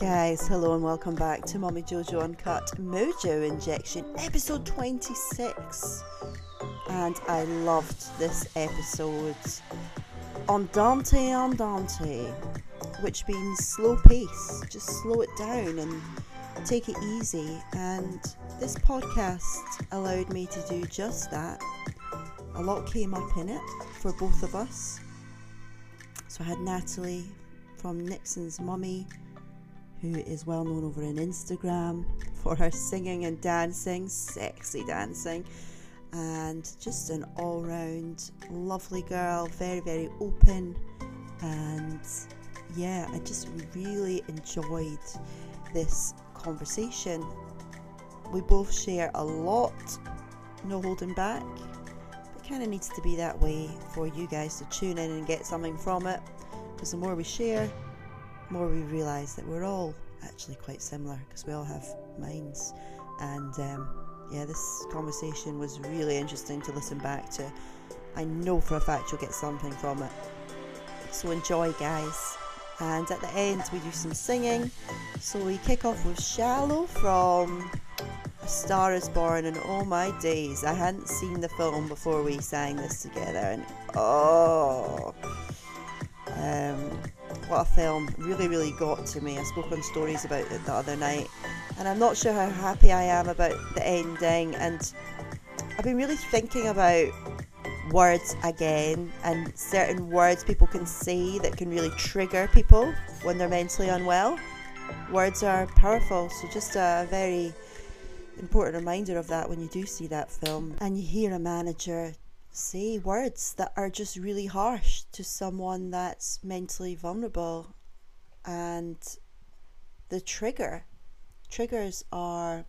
Guys, hello and welcome back to Mummy Jojo Uncut Mojo Injection, episode 26. And I loved this episode. Andante, andante, which means slow pace. Just slow it down and take it easy. And this podcast allowed me to do just that. A lot came up in it for both of us. So I had Natalie from Nixon's Mummy who is well known over on Instagram for her singing and dancing, sexy dancing, and just an all round lovely girl, very, very open. And yeah, I just really enjoyed this conversation. We both share a lot, no holding back. It kind of needs to be that way for you guys to tune in and get something from it because the more we share, more we realise that we're all actually quite similar because we all have minds. And um, yeah, this conversation was really interesting to listen back to. I know for a fact you'll get something from it. So enjoy, guys. And at the end, we do some singing. So we kick off with Shallow from A Star is Born. And oh my days, I hadn't seen the film before we sang this together. And oh. Um, what a film really really got to me. I spoke on stories about it the other night and i'm not sure how happy i am about the ending and i've been really thinking about words again and certain words people can say that can really trigger people when they're mentally unwell. Words are powerful so just a very important reminder of that when you do see that film. And you hear a manager say words that are just really harsh to someone that's mentally vulnerable. And the trigger triggers are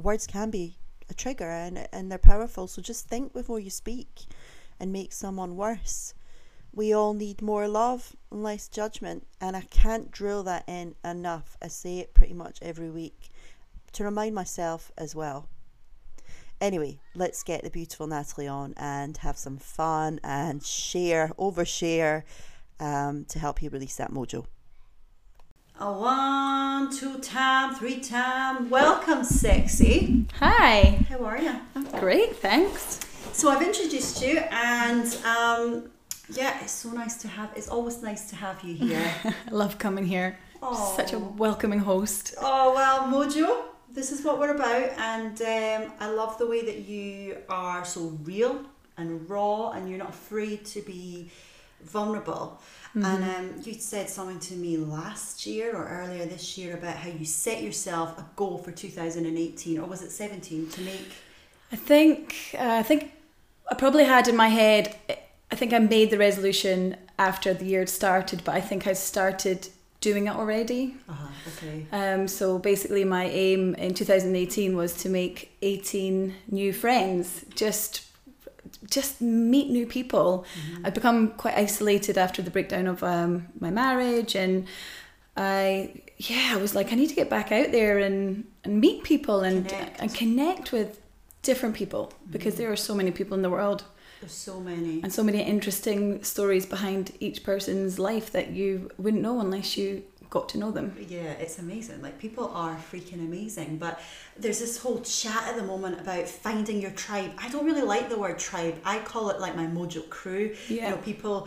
words can be a trigger and, and they're powerful. So just think before you speak and make someone worse. We all need more love and less judgment and i can't drill that in enough. I say it pretty much every week to remind myself as well Anyway, let's get the beautiful Natalie on and have some fun and share, overshare um, to help you release that mojo. A one, two time, three time. Welcome, sexy. Hi. How are you? I'm great, thanks. So I've introduced you, and um, yeah, it's so nice to have. It's always nice to have you here. I love coming here. Oh. Such a welcoming host. Oh well, Mojo this is what we're about, and um, I love the way that you are so real and raw, and you're not afraid to be vulnerable. Mm-hmm. And um, you said something to me last year or earlier this year about how you set yourself a goal for 2018, or was it 17 to make? I think uh, I think I probably had in my head. I think I made the resolution after the year started, but I think I started doing it already. Uh-huh, okay. Um, so basically, my aim in 2018 was to make 18 new friends. Just just meet new people. Mm-hmm. I'd become quite isolated after the breakdown of um, my marriage, and I yeah, I was like, I need to get back out there and and meet people and connect. and connect with different people mm-hmm. because there are so many people in the world. There's so many. And so many interesting stories behind each person's life that you wouldn't know unless you got to know them. Yeah, it's amazing. Like people are freaking amazing. But there's this whole chat at the moment about finding your tribe. I don't really like the word tribe. I call it like my mojo crew. Yeah. You know, people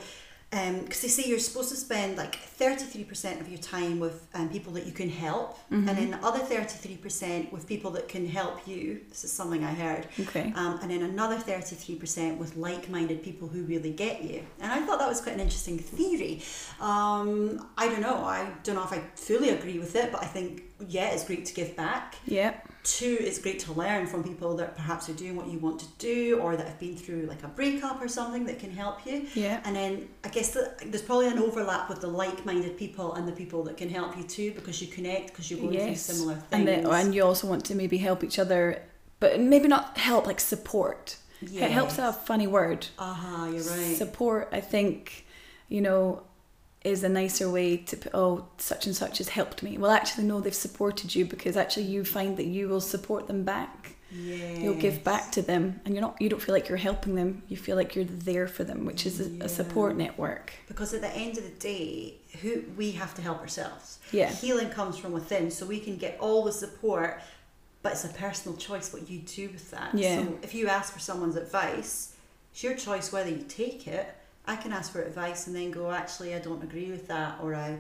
because um, they say you're supposed to spend like 33% of your time with um, people that you can help mm-hmm. and then the other 33% with people that can help you. This is something i heard. Okay. Um, and then another 33% with like-minded people who really get you. And i thought that was quite an interesting theory. Um, i don't know. I don't know if i fully agree with it but i think yeah it's great to give back. Yeah two it's great to learn from people that perhaps are doing what you want to do or that have been through like a breakup or something that can help you. Yeah. And then i guess that there's probably an overlap with the like-minded people and the people that can help you too because you connect because you're going yes. through similar things and, then, and you also want to maybe help each other but maybe not help like support. Yes. it helps a funny word. Uh-huh you're right. Support i think you know is a nicer way to put, oh, such and such has helped me. Well, actually, no, they've supported you because actually you find that you will support them back. Yeah. You'll give back to them, and you're not. You don't feel like you're helping them. You feel like you're there for them, which is a, a support network. Because at the end of the day, who we have to help ourselves. Yeah. Healing comes from within, so we can get all the support, but it's a personal choice what you do with that. Yeah. So if you ask for someone's advice, it's your choice whether you take it. I can ask for advice and then go, actually, I don't agree with that, or I.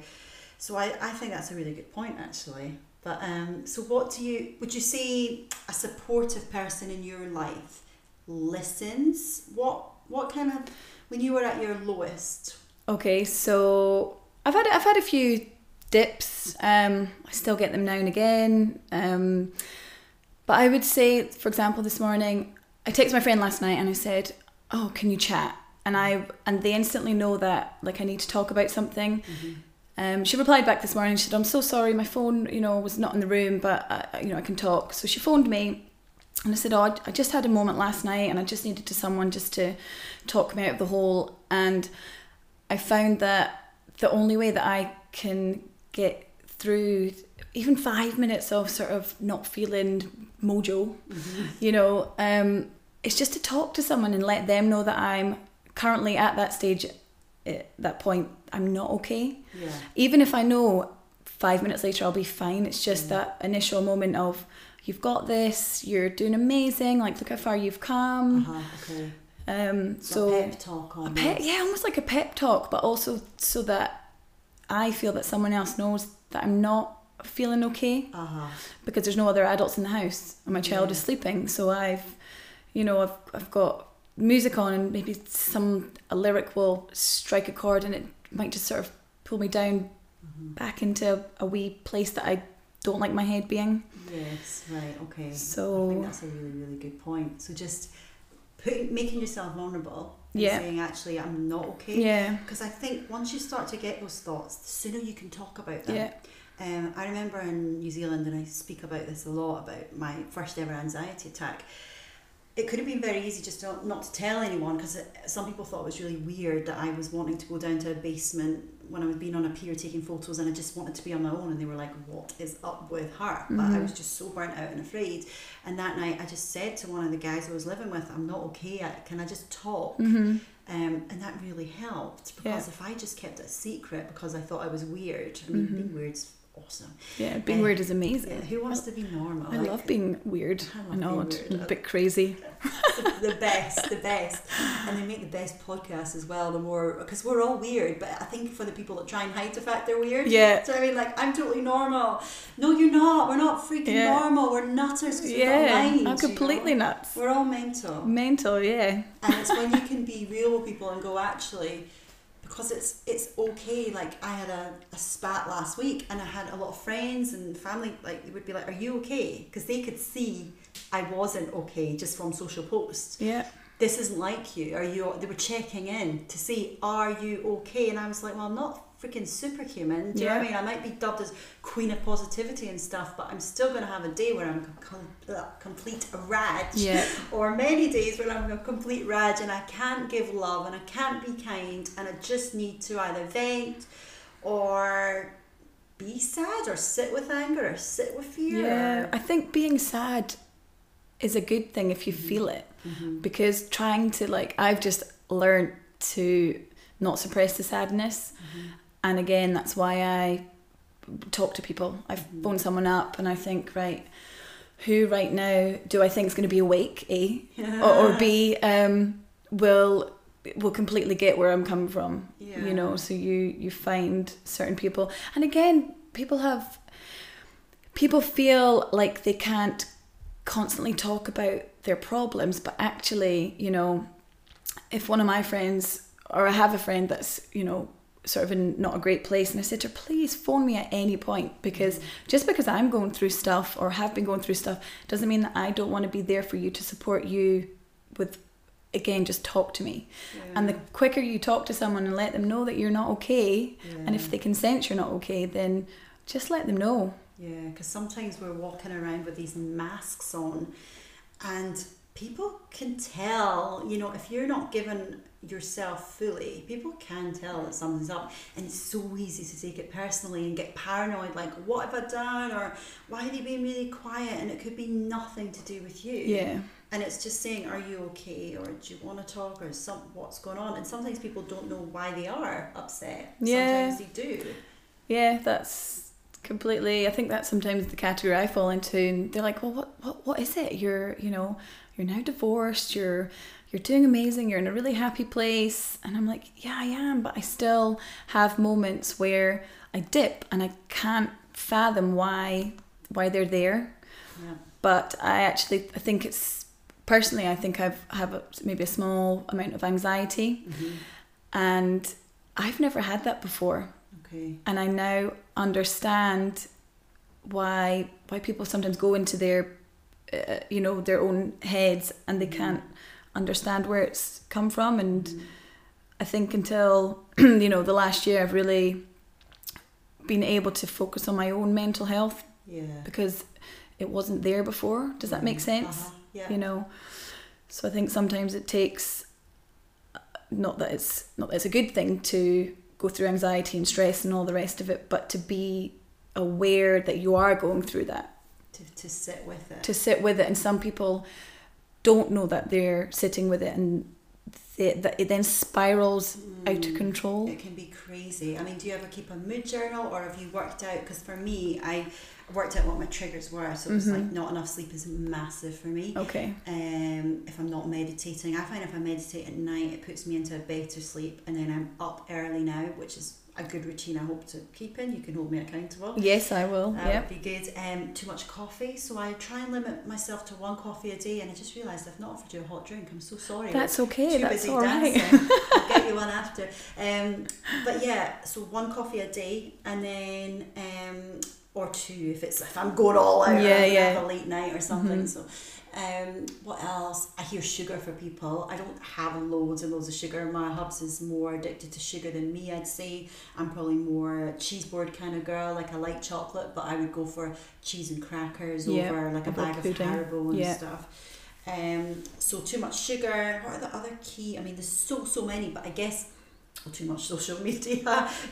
So I, I think that's a really good point, actually. But um, so what do you would you say a supportive person in your life listens? What what kind of when you were at your lowest? Okay, so I've had I've had a few dips. Um, I still get them now and again. Um, but I would say, for example, this morning I texted my friend last night and I said, "Oh, can you chat?" And I and they instantly know that like I need to talk about something. Um, she replied back this morning. She said, "I'm so sorry, my phone, you know, was not in the room, but uh, you know, I can talk." So she phoned me, and I said, "Oh, I- I just had a moment last night, and I just needed to someone just to talk me out of the hole." And I found that the only way that I can get through even five minutes of sort of not feeling mojo, you know, um, it's just to talk to someone and let them know that I'm currently at that stage, at that point, I'm not okay. Yeah. Even if I know five minutes later I'll be fine, it's just that initial moment of, you've got this, you're doing amazing, like look how far you've come. Uh-huh, okay. Um, So so pep talk a on pep, yeah, almost like a pep talk, but also so that I feel that someone else knows that I'm not feeling okay Uh huh. because there's no other adults in the house and my child Yeah. is sleeping. So I've, you know, I've I've got music on and maybe some a lyric will strike a chord and it might just sort of pull me down Mm-hmm. back into a wee place that I don't like my head being. Yes. Right. Okay. So I think that's a really really good point. So just putting making yourself vulnerable. Yeah. Saying actually I'm not okay. yeah, Because I think once you start to get those thoughts, the sooner you can talk about them. yeah, Um, I remember in New Zealand, and I speak about this a lot about my first ever anxiety attack. It could have been very easy just to, not to tell anyone because some people thought it was really weird that I was wanting to go down to a basement when I was being on a pier taking photos and I just wanted to be on my own and they were like, What is up with her? But I was just so burnt out and afraid. And that night I just said to one of the guys I was living with, I'm not okay, I- can I just talk? hmm Um, and that really helped because Yeah. if I just kept it a secret because I thought I was weird, I mean, being weird's awesome. yeah. Being Uh, weird is amazing. Yeah, who wants to be normal? I Like, love being weird I and odd, weird. a bit crazy. the best, the best, and they make the best podcasts as well. The more because we're all weird, but I think for the people that try and hide the fact they're weird, Yeah. So I mean, like I'm totally normal. No, you're not. We're not freaking Yeah. normal. We're nutters. 'cause we've got Yeah, minds, I'm you completely know? nuts. We're all mental. Mental, yeah. and it's when you can be real with people and go actually because it's it's okay like i had a, a spat last week and i had a lot of friends and family like they would be like are you okay? Because they could see i wasn't okay just from social posts. Yeah. this isn't like you. Are you they were checking in to see are you okay? And i was like well i'm not freaking superhuman. Do you know what i mean? I might be dubbed as queen of positivity and stuff but i'm still going to have a day where i'm a com- complete rag Yeah. or many days where I'm a complete rage and I can't give love and I can't be kind and I just need to either vent or be sad or sit with anger or sit with fear. Yeah, I think being sad is a good thing if you mm-hmm. feel it. Mm-hmm. Because trying to like I've just learned to not suppress the sadness mm-hmm. And again that's why I talk to people. I phone someone up and I think right who right now do I think is going to be awake A? Or, or B um will will completely get where I'm coming from Yeah. you know? So you you find certain people. And again people have people feel like they can't constantly talk about their problems but actually you know if one of my friends or I have a friend that's you know sort of in not a great place. And I said to her please phone me at any point because mm-hmm. just because I'm going through stuff or have been going through stuff doesn't mean that I don't want to be there for you to support you with again just talk to me. And the quicker you talk to someone and let them know that you're not okay and if they can sense you're not okay then just let them know. Yeah, because sometimes we're walking around with these masks on, and people can tell, you know, if you're not giving yourself fully, people can tell that something's up, and it's so easy to take it personally and get paranoid. Like, what have I done, or why are they being really quiet? And it could be nothing to do with you. Yeah. And it's just saying, are you okay, or do you want to talk, or some what's going on? And sometimes people don't know why they are upset. Yeah. Sometimes they do. Yeah, that's completely. I think that's sometimes the category I fall into. And they're like, "Well, what, what, what is it? You're, you know, you're now divorced. You're, you're doing amazing. You're in a really happy place." And I'm like, "Yeah, I am, but I still have moments where I dip and I can't fathom why, why they're there. Yeah. But I actually, I think it's personally, I think I've have a, maybe a small amount of anxiety, Mm-hmm. and I've never had that before Okay. and I now understand why why people sometimes go into their uh, you know their own heads and they can't understand where it's come from and I think until you know the last year I've really been able to focus on my own mental health Yeah. because it wasn't there before does that make sense Uh-huh. Yeah. you know so i think sometimes it takes not that it's not that it's a good thing to go through anxiety and stress and all the rest of it but to be aware that you are going through that to, to sit with it. to sit with it and some people don't know that they're sitting with it and that it then spirals out of control It can be crazy. I mean, do you ever keep a mood journal or have you worked out? Because for me, I worked out what my triggers were. So it was like not enough sleep is massive for me. okay Um, if I'm not meditating, I find if I meditate at night, it puts me into a better sleep, and then I'm up early now, which is a good routine. I hope to keep in. You can hold me accountable. yes i will That yeah would be good. Um, too much coffee, so I try and limit myself to one coffee a day. And I just realised I've not offered you a hot drink. I'm so sorry. that's okay Too that's busy all right dancing. I'll get you one after. Um, but yeah, so one coffee a day, and then um, or two if it's if I'm going all out. Yeah, yeah. Have a late night or something. Mhm. So. Um, what else? I hear sugar for people. I don't have loads and loads of sugar. My hubs is more addicted to sugar than me, I'd say. I'm probably more cheese board kind of girl. Like I like chocolate, but I would go for cheese and crackers Yeah, over like a bag of Haribo and Yeah. stuff. Um, so too much sugar. What are the other key? I mean, there's so so many, but I guess well, too much social media, too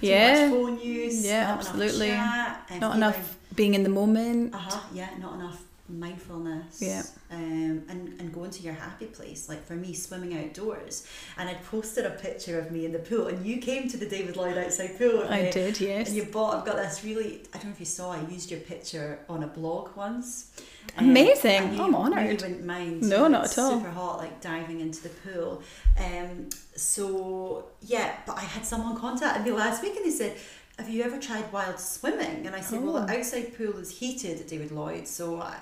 Yeah. much phone use, Yeah, not absolutely. enough chat, not enough being in the moment uh huh. Yeah, not enough mindfulness. Yeah. Um, and and going to your happy place. Like for me, swimming outdoors, and I posted a picture of me in the pool, and you came to the David Lloyd outside pool. i me, did yes And you bought. I've got this really. I don't know if you saw. I used your picture on a blog once. Um, Amazing. you I'm honoured. You wouldn't mind. No, not at all. Super hot, like diving into the pool. Um. So yeah, but I had someone contact me last week, and they said. Have you ever tried wild swimming? And I said, well, Oh. the outside pool is heated at David Lloyd, so I,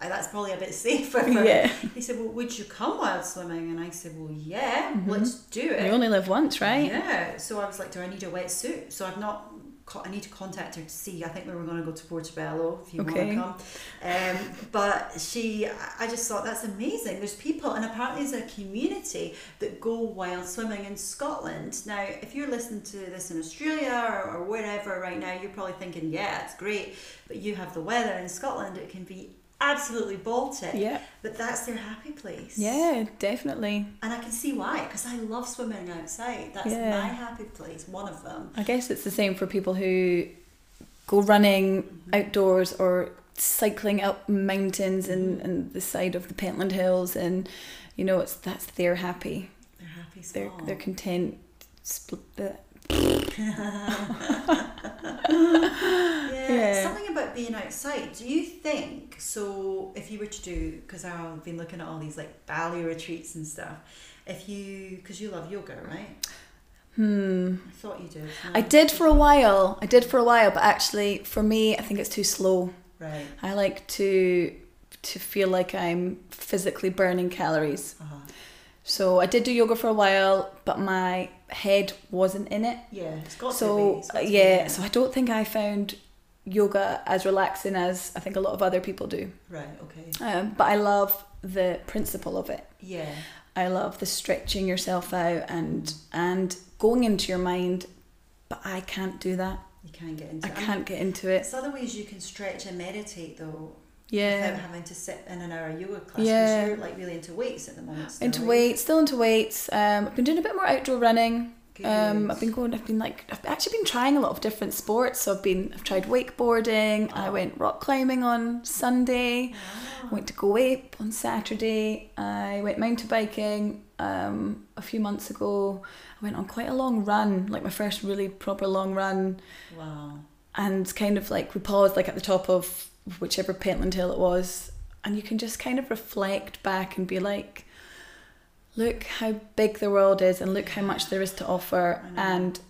I, that's probably a bit safer. Yeah He said, well, would you come wild swimming? And I said, well, yeah, Mhm. let's do it. you only live once right Yeah. So I was like, do I need a wetsuit? So I've not. I need to contact her to see. I think we were going to go to Portobello if you Okay. want to come. Um, but she, I just thought that's amazing. There's people, and apparently there's a community that go wild swimming in Scotland. Now, if you're listening to this in Australia or, or wherever right now, you're probably thinking, yeah, it's great. But you have the weather in Scotland; it can be absolutely Baltic. yeah But that's their happy place. yeah definitely And I can see why, because I love swimming outside. That's Yeah. my happy place, one of them. I guess it's the same for people who go running mm-hmm. outdoors or cycling up mountains and, mm-hmm. and the side of the Pentland Hills and you know it's that's their happy They're happy they're spot. they're content spl- yeah, Yeah. something about being outside. Do you think so? If you were to do, because I've been looking at all these like Bali retreats and stuff. If you, because you love yoga, right? hmm I thought you did. I did for a while I did for a while but actually for me I think it's too slow Right. I like to to feel like I'm physically burning calories Uh-huh. So I did do yoga for a while but my head wasn't in it Yeah, it's got to be. so got to be, yeah, so I don't think I found yoga as relaxing as I think a lot of other people do. Right. Okay. Um, but I love the principle of it. Yeah. I love the stretching yourself out and and going into your mind. But I can't do that. You can't get into. I it. mean, can't get into it. There's other ways you can stretch and meditate though. Yeah. without having to sit in an hour yoga class. Yeah. you're like really into weights at the moment. Still, Into right? weights, still into weights. Um, I've been doing a bit more outdoor running. Um, I've been going. I've been like. I've actually been trying a lot of different sports. So I've been. I've tried wakeboarding. I Oh. went rock climbing on Sunday. Wow. Went to Go Ape on Saturday. I went mountain biking um, a few months ago. I went on quite a long run, like my first really proper long run, Wow. and kind of like we paused like at the top of whichever Pentland Hill it was, and you can just kind of reflect back and be like, look how big the world is, and look how much there is to offer, I and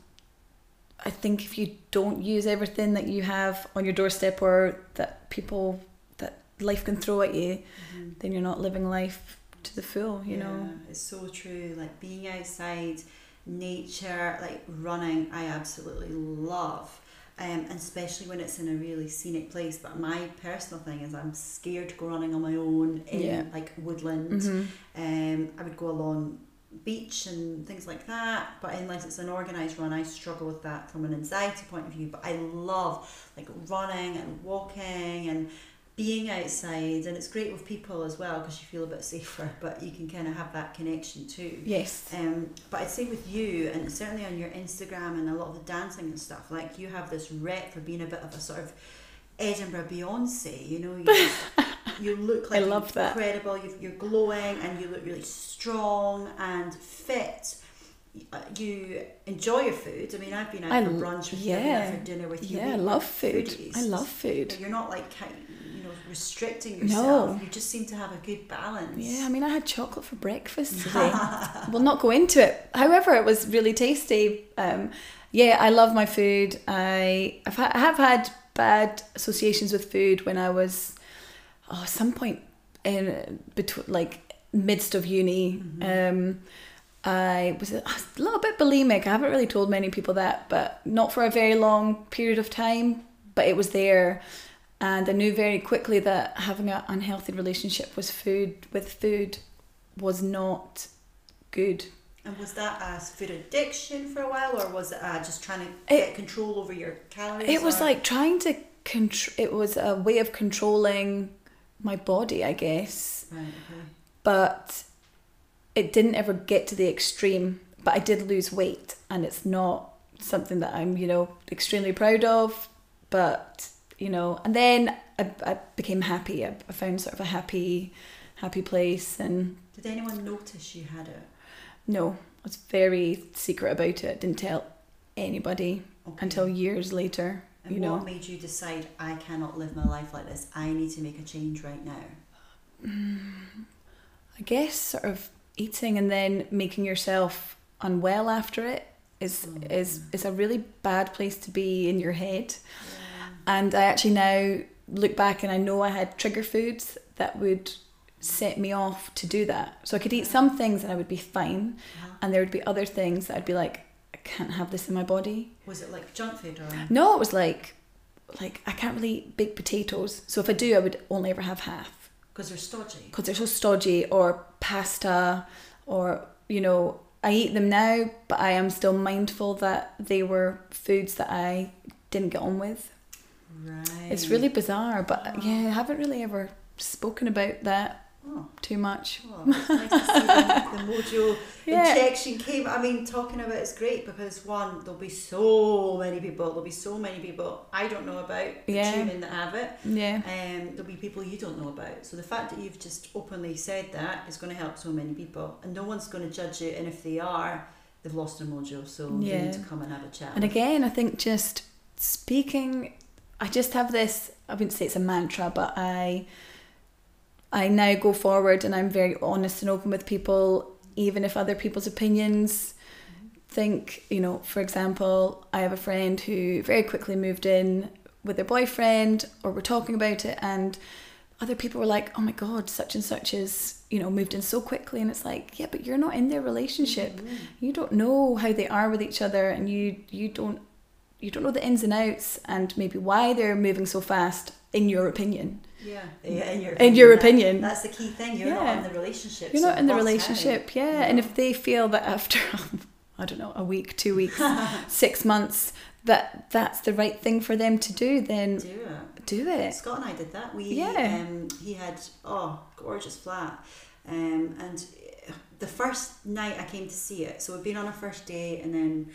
I think if you don't use everything that you have on your doorstep or that people that life can throw at you, Mhm. then you're not living life to the full, you know. It's so true. Like being outside, nature, like running, I absolutely love. Um, and especially when it's in a really scenic place. But my personal thing is I'm scared to go running on my own in Yeah. like woodland. Mhm. Um, I would go along beach and things like that. But unless it's an organised run, I struggle with that from an anxiety point of view. But I love like running and walking and being outside, and it's great with people as well because you feel a bit safer. But you can kind of have that connection too. Yes. Um, but I'd say with you, and certainly on your Instagram and a lot of the dancing and stuff, like you have this rep for being a bit of a sort of Edinburgh Beyonce. You know, you, you look like I love that. incredible. You've, you're glowing, and you look really strong and fit. Uh, You enjoy your food. I mean, I've been out I for brunch with you, yeah. out for dinner with you. Yeah, I love food. foodies. I love food. You're not like ki- you know restricting No. yourself. You just seem to have a good balance. Yeah, I mean, I had chocolate for breakfast today. we'll not go into it. However, it was really tasty. Um, yeah, I love my food. I I've ha- I have had bad associations with food when I was oh some point in between like midst of uni. Um, I was a little bit bulimic. I haven't really told many people that, but not for a very long period of time. But it was there, and I knew very quickly that having an unhealthy relationship with food with food was not good. And was that a food addiction for a while, or was it uh, just trying to It- get control over your calories? It was or- like trying to control. It was a way of controlling my body, I guess. right, okay. But it didn't ever get to the extreme. But I did lose weight, and it's not something that I'm, you know, extremely proud of. But you know, and then I, I became happy. I, I found sort of a happy, happy place, and Did anyone notice you had it? no, I was very secret about it. Didn't tell anybody Okay. until years later. And you know. what made you decide I cannot live my life like this? I need to make a change right now. I guess sort of eating and then making yourself unwell after it is Mm. is is a really bad place to be in your head. And I actually now look back and I know I had trigger foods that would set me off to do that. So I could eat some things and I would be fine, Uh-huh. and there would be other things that I'd be like, I can't have this in my body. Was it like junk food or? No, it was like like I can't really eat big potatoes. So if I do, I would only ever have half Because they're stodgy. because they're so stodgy or pasta or you know I eat them now but I am still mindful that they were foods that I didn't get on with Right. it's really bizarre but yeah I haven't really ever spoken about that Oh. too much Oh, nice to the, the mojo Yeah. injection came. I mean, talking about it's great because one, there'll be so many people. There'll be so many people I don't know about Yeah. tuning that have it. yeah Um, there'll be people you don't know about. So the fact that you've just openly said that is going to help so many people, and no one's going to judge you. And if they are, they've lost their mojo. So they Yeah. need to come and have a chat. and again I think just speaking I just have this I wouldn't say it's a mantra but I I now go forward and I'm very honest and open with people even if other people's opinions think you know for example I have a friend who very quickly moved in with their boyfriend or we're talking about it and other people were like oh my god such and such is you know moved in so quickly. And it's like yeah but you're not in their relationship. Mm-hmm. You don't know how they are with each other and you you don't you don't know the ins and outs and maybe why they're moving so fast in your opinion yeah, yeah, in your in your that- opinion that's the key thing. You're Yeah. not in the relationship. you're so not in the what's relationship yeah Yeah. and if they feel that after i don't know a week two weeks six months that that's the right thing for them to do, then Do it. do it. Scott and I did that. We Yeah. um, he had oh gorgeous flat, um, and the first night I came to see it. So we'd been on a first date, and then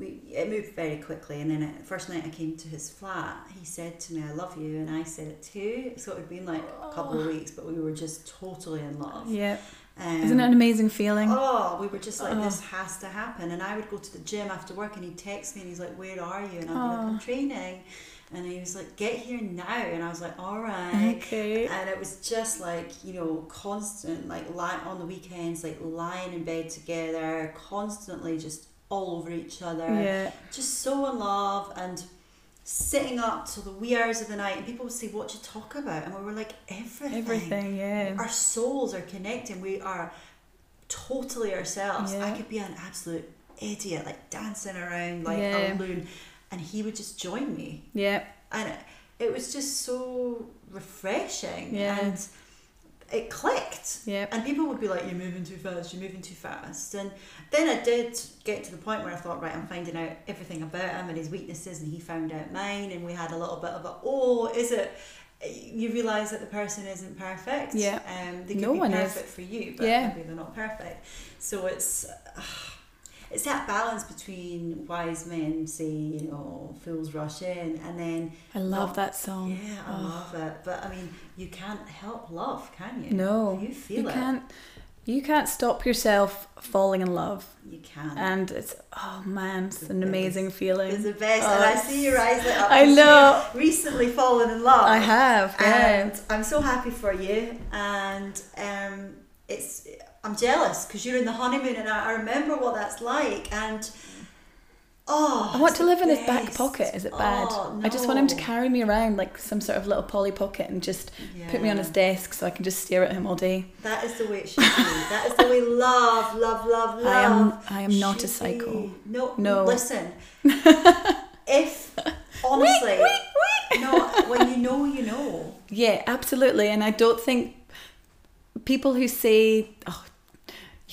we it moved very quickly. And then the first night I came to his flat, he said to me, "I love you," and I said it too. So it had been like a couple of weeks, but we were just totally in love. Yeah. Um, Isn't it an amazing feeling? Oh, we were just like, Oh. this has to happen. And I would go to the gym after work and he'd text me and he's like, Where are you? And I'd be like, I'm Oh. training. And he was like, Get here now. And I was like, All right. Okay. And it was just like, you know, constant, like lying on the weekends, like lying in bed together, constantly just all over each other. Yeah. Just so in love and sitting up till the wee hours of the night. And people would say, What you talk about? And we were like, Everything Everything, yeah. our souls are connecting. We are totally ourselves. Yeah. I could be an absolute idiot, like dancing around like Yeah. a loon, and he would just join me. Yeah. And it, it was just so refreshing. Yeah. And it clicked. Yeah. And people would be like, You're moving too fast, you're moving too fast. And then I did get to the point where I thought, Right, I'm finding out everything about him and his weaknesses, and he found out mine. And we had a little bit of a, Oh, is it? You realise that the person isn't perfect. Yeah. Um, they could No be one is. perfect for you, but Yeah. maybe they're not perfect. So it's. it's that balance between wise men say, you know, fools rush in, and then I love Not- that song. yeah, I Oh. love it. But I mean, you can't help love, can you? No. you feel You it. can't you can't stop yourself falling in love. You can. And it's oh man, it's an It's- amazing feeling. it's the best, Oh, and I see your eyes lit up. I know. Recently fallen in love. I have, yeah. and I'm so happy for you. And um, it's I'm jealous because you're in the honeymoon, and I, I remember what that's like. And oh, I want to live in his back pocket. Is it bad? Oh, I just want him to carry me around like some sort of little Polly pocket and just put me on his desk so I can just stare at him all day. That is the way it should be. that is the way love, love, love, love. I am I am not a psycho. be. No, No. Listen, if honestly, no, when you know, you know. Yeah, absolutely. And I don't think people who say, "Oh,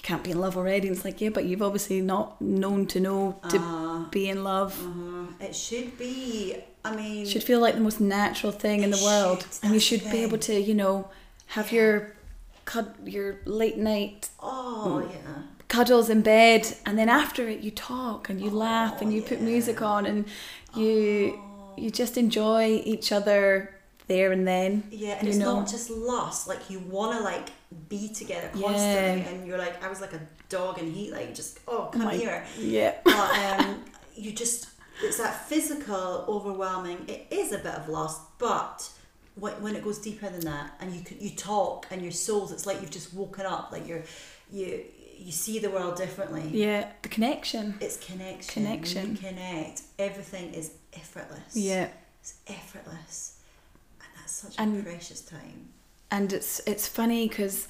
can't be in love already," And it's like, yeah, but you've obviously not known to know to Uh, be in love. uh, it should be. I mean, should feel like the most natural thing in the world, should, and you should be able to, you know, have your cud- your late night oh Mm. yeah. cuddles in bed, and then after it, you talk and you laugh and you put music on, and you you just enjoy each other there and then. Yeah, and it's know. not just lust. Like you want to like be together Yeah. constantly, and you're like, I was like a dog in heat. Like just oh come my- here. Yeah. but um, you just it's that physical overwhelming it is a bit of lust but when, when it goes deeper than that and you can, you talk and your souls it's like you've just woken up like you're you you see the world differently Yeah, the connection. it's connection Connection. connect everything is effortless Yeah. it's effortless and that's such And- a precious time and it's it's funny because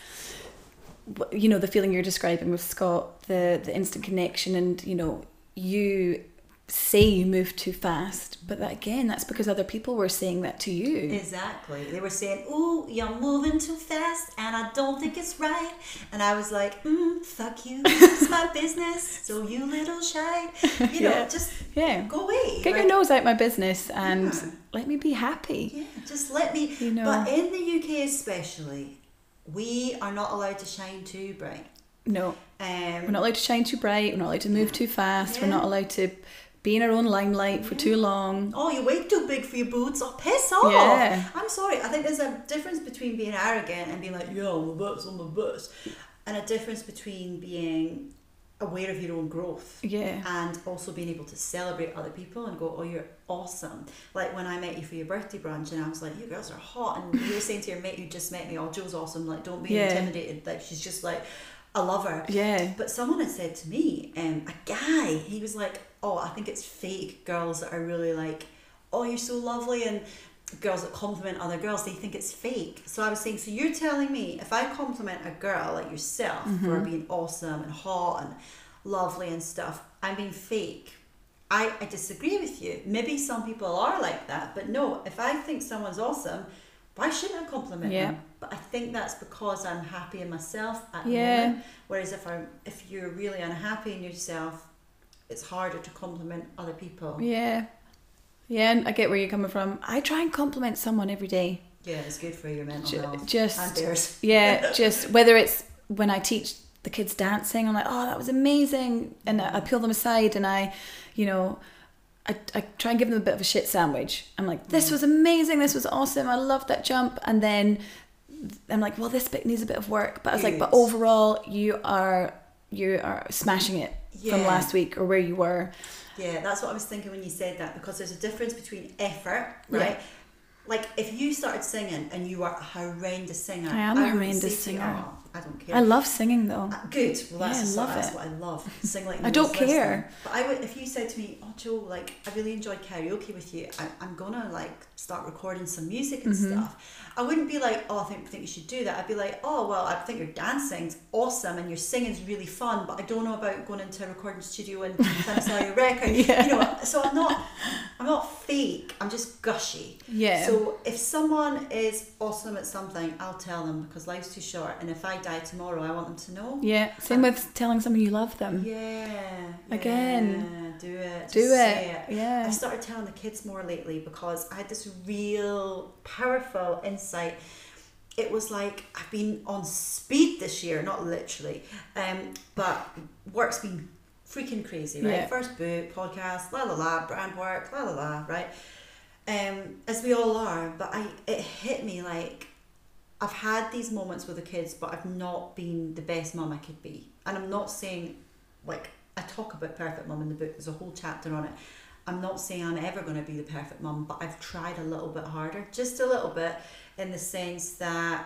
you know the feeling you're describing with Scott, the the instant connection, and you know you say you move too fast, but that again, that's because other people were saying that to you. Exactly. They were saying, "Ooh, you're moving too fast, and I don't think it's right." And I was like, mm, "Fuck you, it's my business." So you little shy, you know, Yeah. just Yeah, go away. get your nose out my business and Yeah. let me be happy. Yeah, just let me. You know. But in the UK, especially, we are not allowed to shine too bright. No, Um, we're not allowed to shine too bright. We're not allowed to move too fast. We're not allowed to be in our own limelight for too long. Oh, you way too big for your boots. Oh, piss off. Yeah. I'm sorry. I think there's a difference between being arrogant and being like, yeah, I'm the best, I'm the best. And a difference between being aware of your own growth. Yeah. And also being able to celebrate other people and go, oh, you're awesome. Like when I met you for your birthday brunch and I was like, you girls are hot. And you were saying to your mate who just met me, oh, Joe's awesome. Like, don't be Yeah. intimidated. Like, she's just like, I love her. Yeah. But someone had said to me, um, a guy, he was like, "Oh, I think it's fake girls that are really like, oh, you're so lovely," and girls that compliment other girls, they think it's fake. So I was saying, so you're telling me if I compliment a girl like yourself for mm-hmm. being awesome and hot and lovely and stuff, I'm being fake. I, I disagree with you. Maybe some people are like that, but no, if I think someone's awesome, why shouldn't I compliment Yeah. them? But I think that's because I'm happy in myself at the Yeah. moment. Whereas if I'm if you're really unhappy in yourself, it's harder to compliment other people. Yeah. Yeah, and I get where you're coming from. I try and compliment someone every day. Yeah, it's good for your mental Ju- health. just-. Yeah, just whether it's when I teach the kids dancing, I'm like, oh, that was amazing, and I, I peel them aside and I, you know, I, I try and give them a bit of a shit sandwich. I'm like, this mm. was amazing, this was awesome, I loved that jump, and then I'm like, well, this bit needs a bit of work, but I was like, but overall, you are you are smashing it from last week or where you were. Yeah, that's what I was thinking when you said that because there's a difference between effort, Yeah. right? Like if you started singing and you were a horrendous singer, I am a horrendous to you, singer. "Oh, I don't care. I love singing though. Uh, Good. Well, that's, Yeah, I love that's it. what I love. Sing like I don't care. But I would, if you said to me, "Oh, Joe, like I really enjoyed karaoke with you. I, I'm gonna like start recording some music and Mm-hmm. stuff." I wouldn't be like, "Oh, I think think you should do that." I'd be like, "Oh, well, I think your dancing's awesome and your singing's really fun, but I don't know about going into a recording studio and trying to sell your record." Yeah. You know, so I'm not, I'm not fake. I'm just gushy. Yeah. So if someone is awesome at something, I'll tell them because life's too short. And if I die tomorrow, I want them to know. Yeah, same with telling someone you love them. Yeah. Again. yeah, do it. Do say it. Yeah. I started telling the kids more lately because I had this real powerful insight. It was like I've been on speed this year, not literally, um, but work's been freaking crazy, right? Yeah. First book, podcast, la la la, brand work, la la la, right? Um, as we all are, but I it hit me like I've had these moments with the kids, but I've not been the best mum I could be. And I'm not saying, like, I talk about perfect mum in the book, there's a whole chapter on it. I'm not saying I'm ever going to be the perfect mum, but I've tried a little bit harder, just a little bit, in the sense that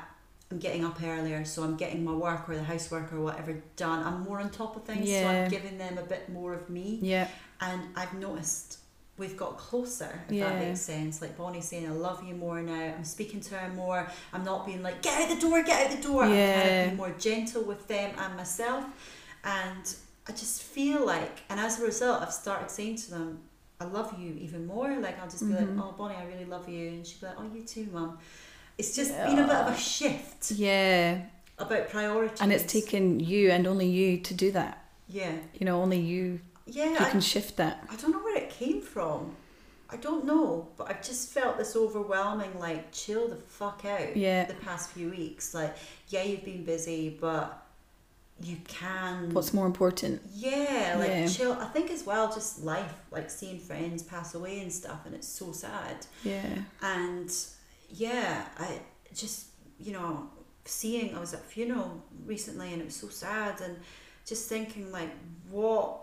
I'm getting up earlier, so I'm getting my work or the housework or whatever done. I'm more on top of things, so I'm giving them a bit more of me. Yeah. And I've noticed we've got closer, if Yeah. that makes sense. Like Bonnie saying, I love you more now. I'm speaking to her more. I'm not being like, get out the door, get out the door. I'm kind Yeah. of being more gentle with them and myself. And I just feel like, and as a result, I've started saying to them, I love you even more. Like, I'll just be Mm-hmm. like, oh, Bonnie, I really love you. And she'll be like, oh, you too, mum. It's just been a bit of a shift Yeah. about priorities. And it's taken you and only you to do that. Yeah. You know, only you Yeah. you I- can shift that. I don't know where it came from. I don't know, but I've just felt this overwhelming, like, chill the fuck out Yeah. the past few weeks. Like, yeah, you've been busy, but you can. What's more important? yeah, like, Yeah. chill. I think as well, just life, like seeing friends pass away and stuff, and it's so sad. Yeah. And yeah, I just, you know, seeing, I was at a funeral recently and it was so sad, and just thinking, like, what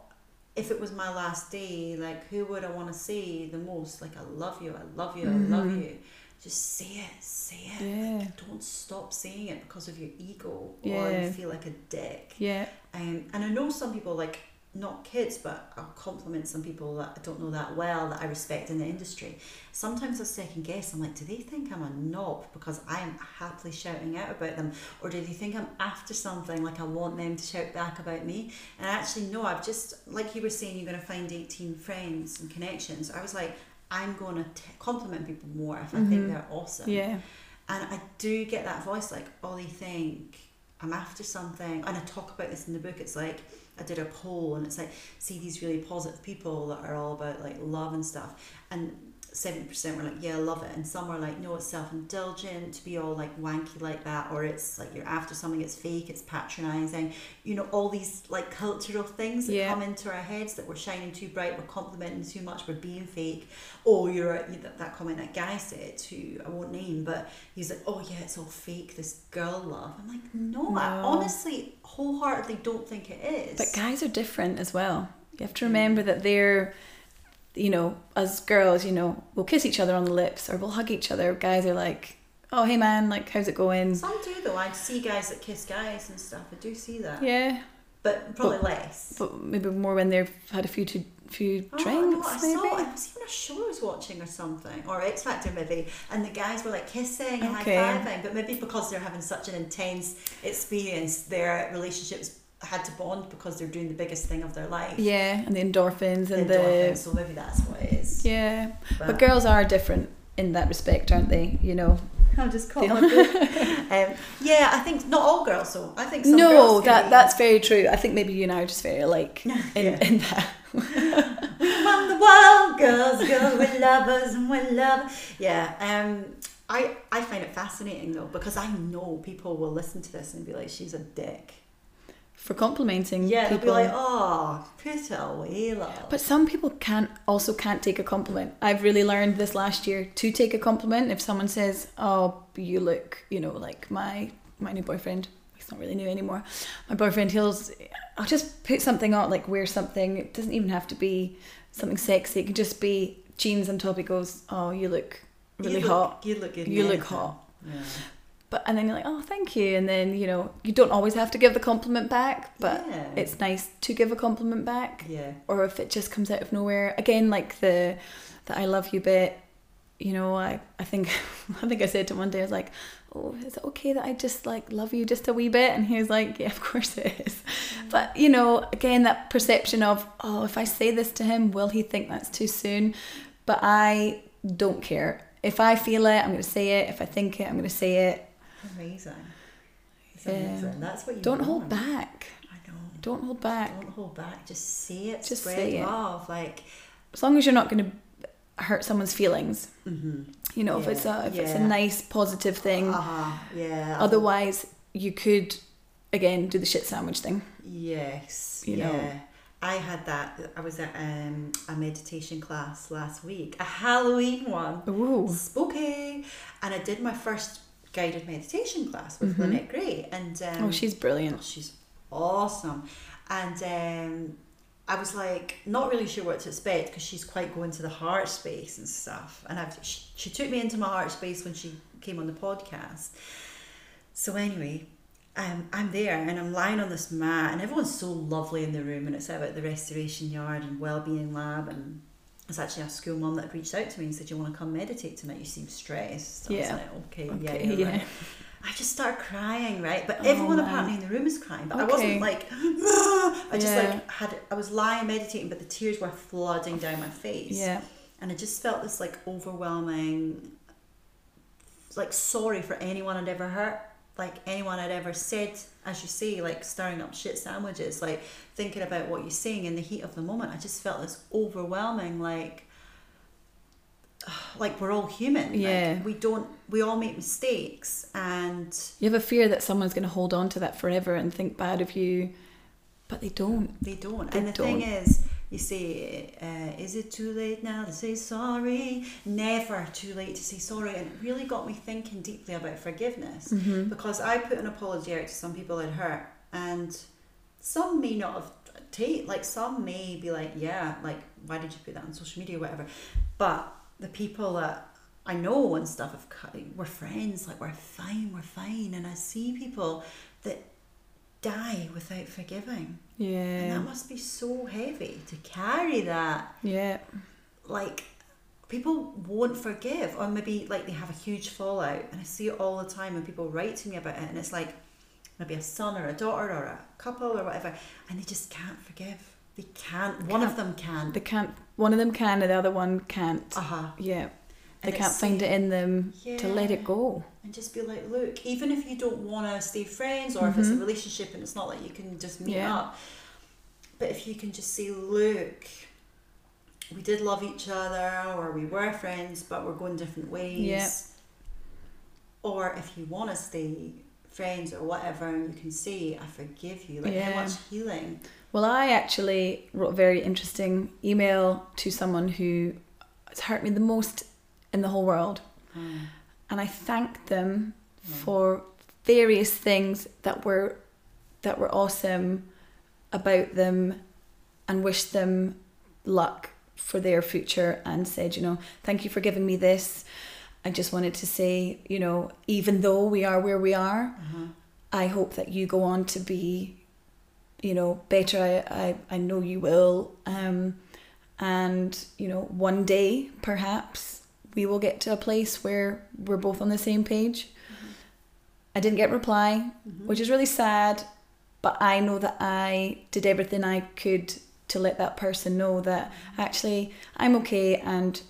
if it was my last day, like, who would I want to see the most? Like, I love you, I love you, I love you. Just say it, say it. Yeah. Don't stop saying it because of your ego or Yeah. you feel like a dick. Yeah. Um, and I know some people, like, not kids, but I'll compliment some people that I don't know that well that I respect in the industry. Sometimes I second guess. I'm like, do they think I'm a knob because I am happily shouting out about them, or do they think I'm after something like I want them to shout back about me? And actually, no. I've just like you were saying, you're going to find 18 friends and connections. I was like, I'm going to t- compliment people more if I think mm-hmm. they're awesome. Yeah. And I do get that voice like, oh, they think I'm after something. And I talk about this in the book. It's like, I did a poll and it's like, see these really positive people that are all about like love and stuff. And 70% were like, yeah, I love it. And some are like, no, it's self indulgent to be all like wanky like that. Or it's like you're after something, it's fake, it's patronizing. You know, all these like cultural things that Yeah. come into our heads that we're shining too bright, we're complimenting too much, we're being fake. Oh, you're a, you- that, that comment that guy said, who I won't name, but he's like, oh yeah, it's all fake, this girl love. I'm like, no, I honestly, wholeheartedly don't think it is. But guys are different as well. You have to mm. remember that they're, you know, as girls, you know, we'll kiss each other on the lips or we'll hug each other. Guys are like, oh, hey man, like, how's it going? Some do though. I see guys that kiss guys and stuff. I do see that, Yeah, but probably But- less. but maybe more when they've had a few too, few Oh, drinks, I maybe. saw. It was even a show I was watching or something, or X Factor maybe, and the guys were like kissing and Okay. high fiving. But maybe because they're having such an intense experience, their relationships had to bond because they're doing the biggest thing of their life. Yeah, and the endorphins and endorphins, the so maybe that's what it is. yeah. But, But girls are different in that respect, aren't they? You know. I'm just caught my book. um, yeah, I think not all girls. So I think some no, that be- that's very true. I think maybe you and I are just very alike in, Yeah. in that. we won the world, girls, girls, we're lovers and we're love. Yeah, um, I, I find it fascinating though because I know people will listen to this and be like, she's a dick. For complimenting Yeah, people. they'll be like, oh, put it away, love. But some people can't also can't take a compliment. I've really learned this last year to take a compliment. If someone says, "Oh, you look," you know, like my my new boyfriend. He's not really new anymore. My boyfriend, he'll I'll just put something on, like wear something. It doesn't even have to be something sexy. It could just be jeans on top. He goes, "Oh, you look really you look, hot." You look good. You look hot. Yeah. But and then you're like, "Oh, thank you." And then you know, you don't always have to give the compliment back, but Yeah. it's nice to give a compliment back. Yeah. or if it just comes out of nowhere again like the the i love you bit you know i i think i think i said to him one day i was like oh is it okay that i just like love you just a wee bit? And he was like yeah of course it is. Mm. But you know again that perception of oh if i say this to him will he think that's too soon? But i don't care. If i feel it i'm going to say it. If i think it i'm going to say it Amazing. It's Yeah. amazing. That's what you don't want. hold back I know. don't hold back Don't hold back. Just say it. Just spread say it. love. Like, as long as you're not going to hurt someone's feelings mm-hmm. you know if it's a Yeah, if it's a nice positive thing uh-huh. yeah. Otherwise, you could again do the shit sandwich thing. Yes. You yeah. know. I had that. I was at um, a meditation class last week, a Halloween one. Ooh. Spooky. And I did my first guided meditation class with Mhm. Lynette Gray. And um, Oh, she's brilliant. she's awesome. And um, I was like, not really sure what to expect because she's quite going to the heart space and stuff. And I've, she, she took me into my heart space when she came on the podcast. So, anyway, um, I'm there and I'm lying on this mat, and everyone's so lovely in the room. And it's about the restoration yard and well-being lab. And it's actually a school mum that had reached out to me and said, "You want to come meditate tonight? You seem stressed." I Yeah. was like, "Okay, Okay, yeah, yeah. right." I just started crying, right? But Oh, everyone man. apparently in the room is crying. But I wasn't like, ah! I just Yeah. like had I was lying meditating, but the tears were flooding down my face. Yeah. And I just felt this like overwhelming, like sorry for anyone I'd ever hurt, like anyone I'd ever said, as you say, like stirring up shit sandwiches, like thinking about what you're saying in the heat of the moment. I just felt this overwhelming, like, like we're all human. Like, Yeah. we don't. We all make mistakes, and You have a fear that someone's going to hold on to that forever and think bad of you, but they don't. They don't. They and the thing don't. is, you say, uh, is it too late now to say sorry? Never too late to say sorry. And it really got me thinking deeply about forgiveness Mm-hmm. because I put an apology out to some people I'd hurt, and some may not have take like some may be like, yeah, like why did you put that on social media or whatever. But the people that I know and stuff have cut, we're friends, like we're fine, we're fine. And I see people that die without forgiving. Yeah. And that must be so heavy to carry that. Yeah. Like, people won't forgive, or maybe like they have a huge fallout. And I see it all the time when people write to me about it, and it's like maybe a son or a daughter or a couple or whatever, and they just can't forgive. They can't. One of them can. They can't. One of them can, and the other one can't. Uh huh. Yeah. They can't find it in them to let it go. And just be like, look, even if you don't want to stay friends, or if it's a Mhm. relationship and it's not like you can just meet Yeah. up, but if you can just say, look, we did love each other, or we were friends, but we're going different ways. Yeah. Or if you want to stay friends or whatever, and you can say, I forgive you. Like, Yeah. how much healing. Well, I actually wrote a very interesting email to someone who has hurt me the most in the whole world. and I thanked them for various things that were that were awesome about them and wished them luck for their future and said, you know, thank you for giving me this. I just wanted to say, you know, even though we are where we are, Uh-huh. I hope that you go on to be, you know, better. I, I, I know you will. Um, and, you know, one day perhaps we will get to a place where we're both on the same page. I didn't get reply, mm-hmm. which is really sad, but I know that I did everything I could to let that person know that mm-hmm. actually I'm okay and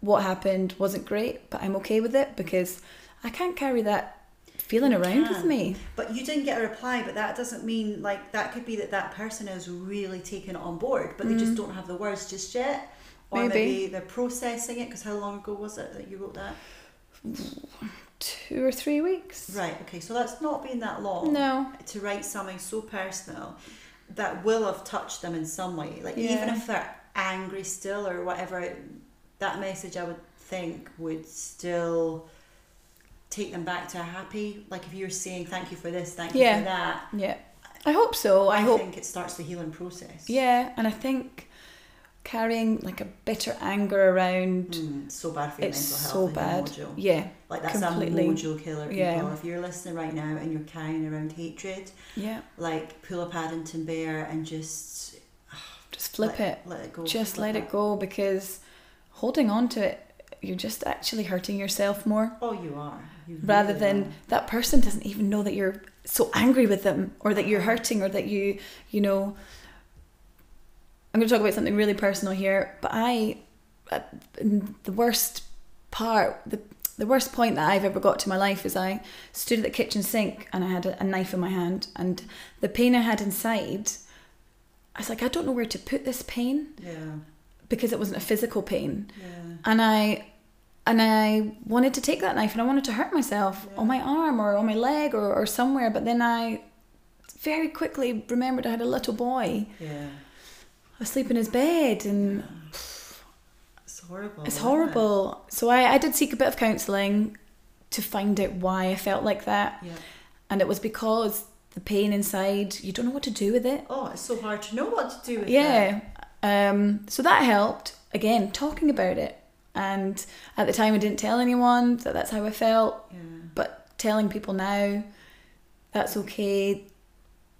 what happened wasn't great, but I'm okay with it because I can't carry that feeling You around with me. But you didn't get a reply, but that doesn't mean like that could be that that person is really taken it on board, but they just mm. don't have the words just yet. Or. Maybe. maybe, they're processing it because how long ago was it that you wrote that? Two or three weeks. Right, okay, so that's not been that long No. to write something so personal that will have touched them in some way. Like, even if they're angry still or whatever, that message I would think would still take them back to a happy. Like, if you're saying thank you for this, thank you Yeah. for that, Yeah. I hope so. I, I, hope. think it starts the healing process. Yeah, and I think carrying like a bitter anger around Mm, so bad for your it's mental health. so bad. Mojo. Yeah. Like that's completely. a mojo killer, people. Yeah. If you're listening right now and you're carrying around hatred, Yeah. like pull a Paddington Bear and just Just flip let, it. Let it go. Just Flip let it go because holding on to it, you're just actually hurting yourself more. Oh, you are. You rather really than are. that person doesn't even know that you're so angry with them or that you're hurting or that you you know i'm going to talk about something really personal here but i uh, the worst part the the worst point that I've ever got to my life is I stood at the kitchen sink and I had a, a knife in my hand and the pain I had inside I was like I don't know where to put this pain Yeah. because it wasn't a physical pain Yeah. and I and I wanted to take that knife and I wanted to hurt myself on my arm or on my leg or, or somewhere but then I very quickly remembered I had a little boy Yeah. Asleep in his bed and It's horrible. it's isn't it? horrible so I, I did seek a bit of counselling to find out why I felt like that Yeah. and it was because the pain inside you don't know what to do with it Oh, it's so hard to know what to do with yeah um, so that helped again talking about it and at the time I didn't tell anyone that that's how I felt. Yeah. but telling people now that's okay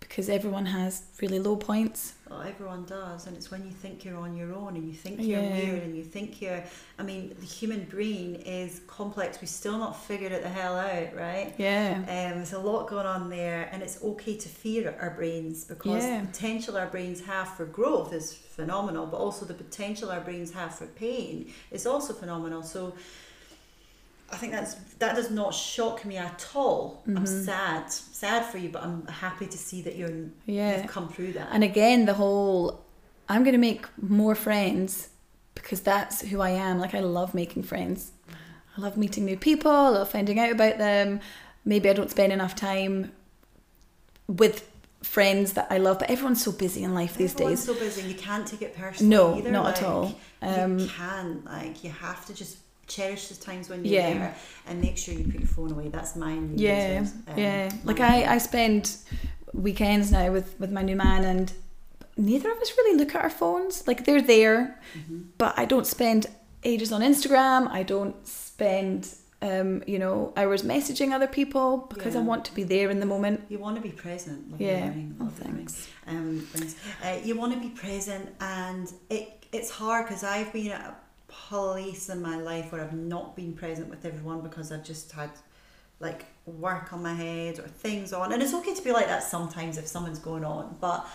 because everyone has really low points Well, everyone does, and it's when you think you're on your own and you think you're Yeah. weird and you think you're. I mean, the human brain is complex. We've still not figured it the hell out, right? yeah Um, there's a lot going on there, and it's okay to fear our brains because Yeah. the potential our brains have for growth is phenomenal, but also the potential our brains have for pain is also phenomenal. So I think that's that does not shock me at all. I'm Mm-hmm. sad, sad for you, but I'm happy to see that you're yeah you've come through that. and again the whole i'm going to make more friends because that's who i am like i love making friends i love meeting new people i love finding out about them maybe i don't spend enough time with friends that i love but everyone's so busy in life these Everyone's days so busy, and you can't take it personally. no either. not like, at all um, you can't like you have to just cherish the times when you're Yeah. there and make sure you put your phone away. That's my new yeah. Um, yeah like i i spend weekends now with with my new man and neither of us really look at our phones like they're there Mhm. but i don't spend ages on instagram i don't spend um you know hours messaging other people because i want to be there in the moment You want to be present. Lovely yeah oh thanks Um. Uh, you want to be present, and it it's hard because I've been at place in my life where I've not been present with everyone because I've just had like work on my head or things on, and it's okay to be like that sometimes if someone's going on, but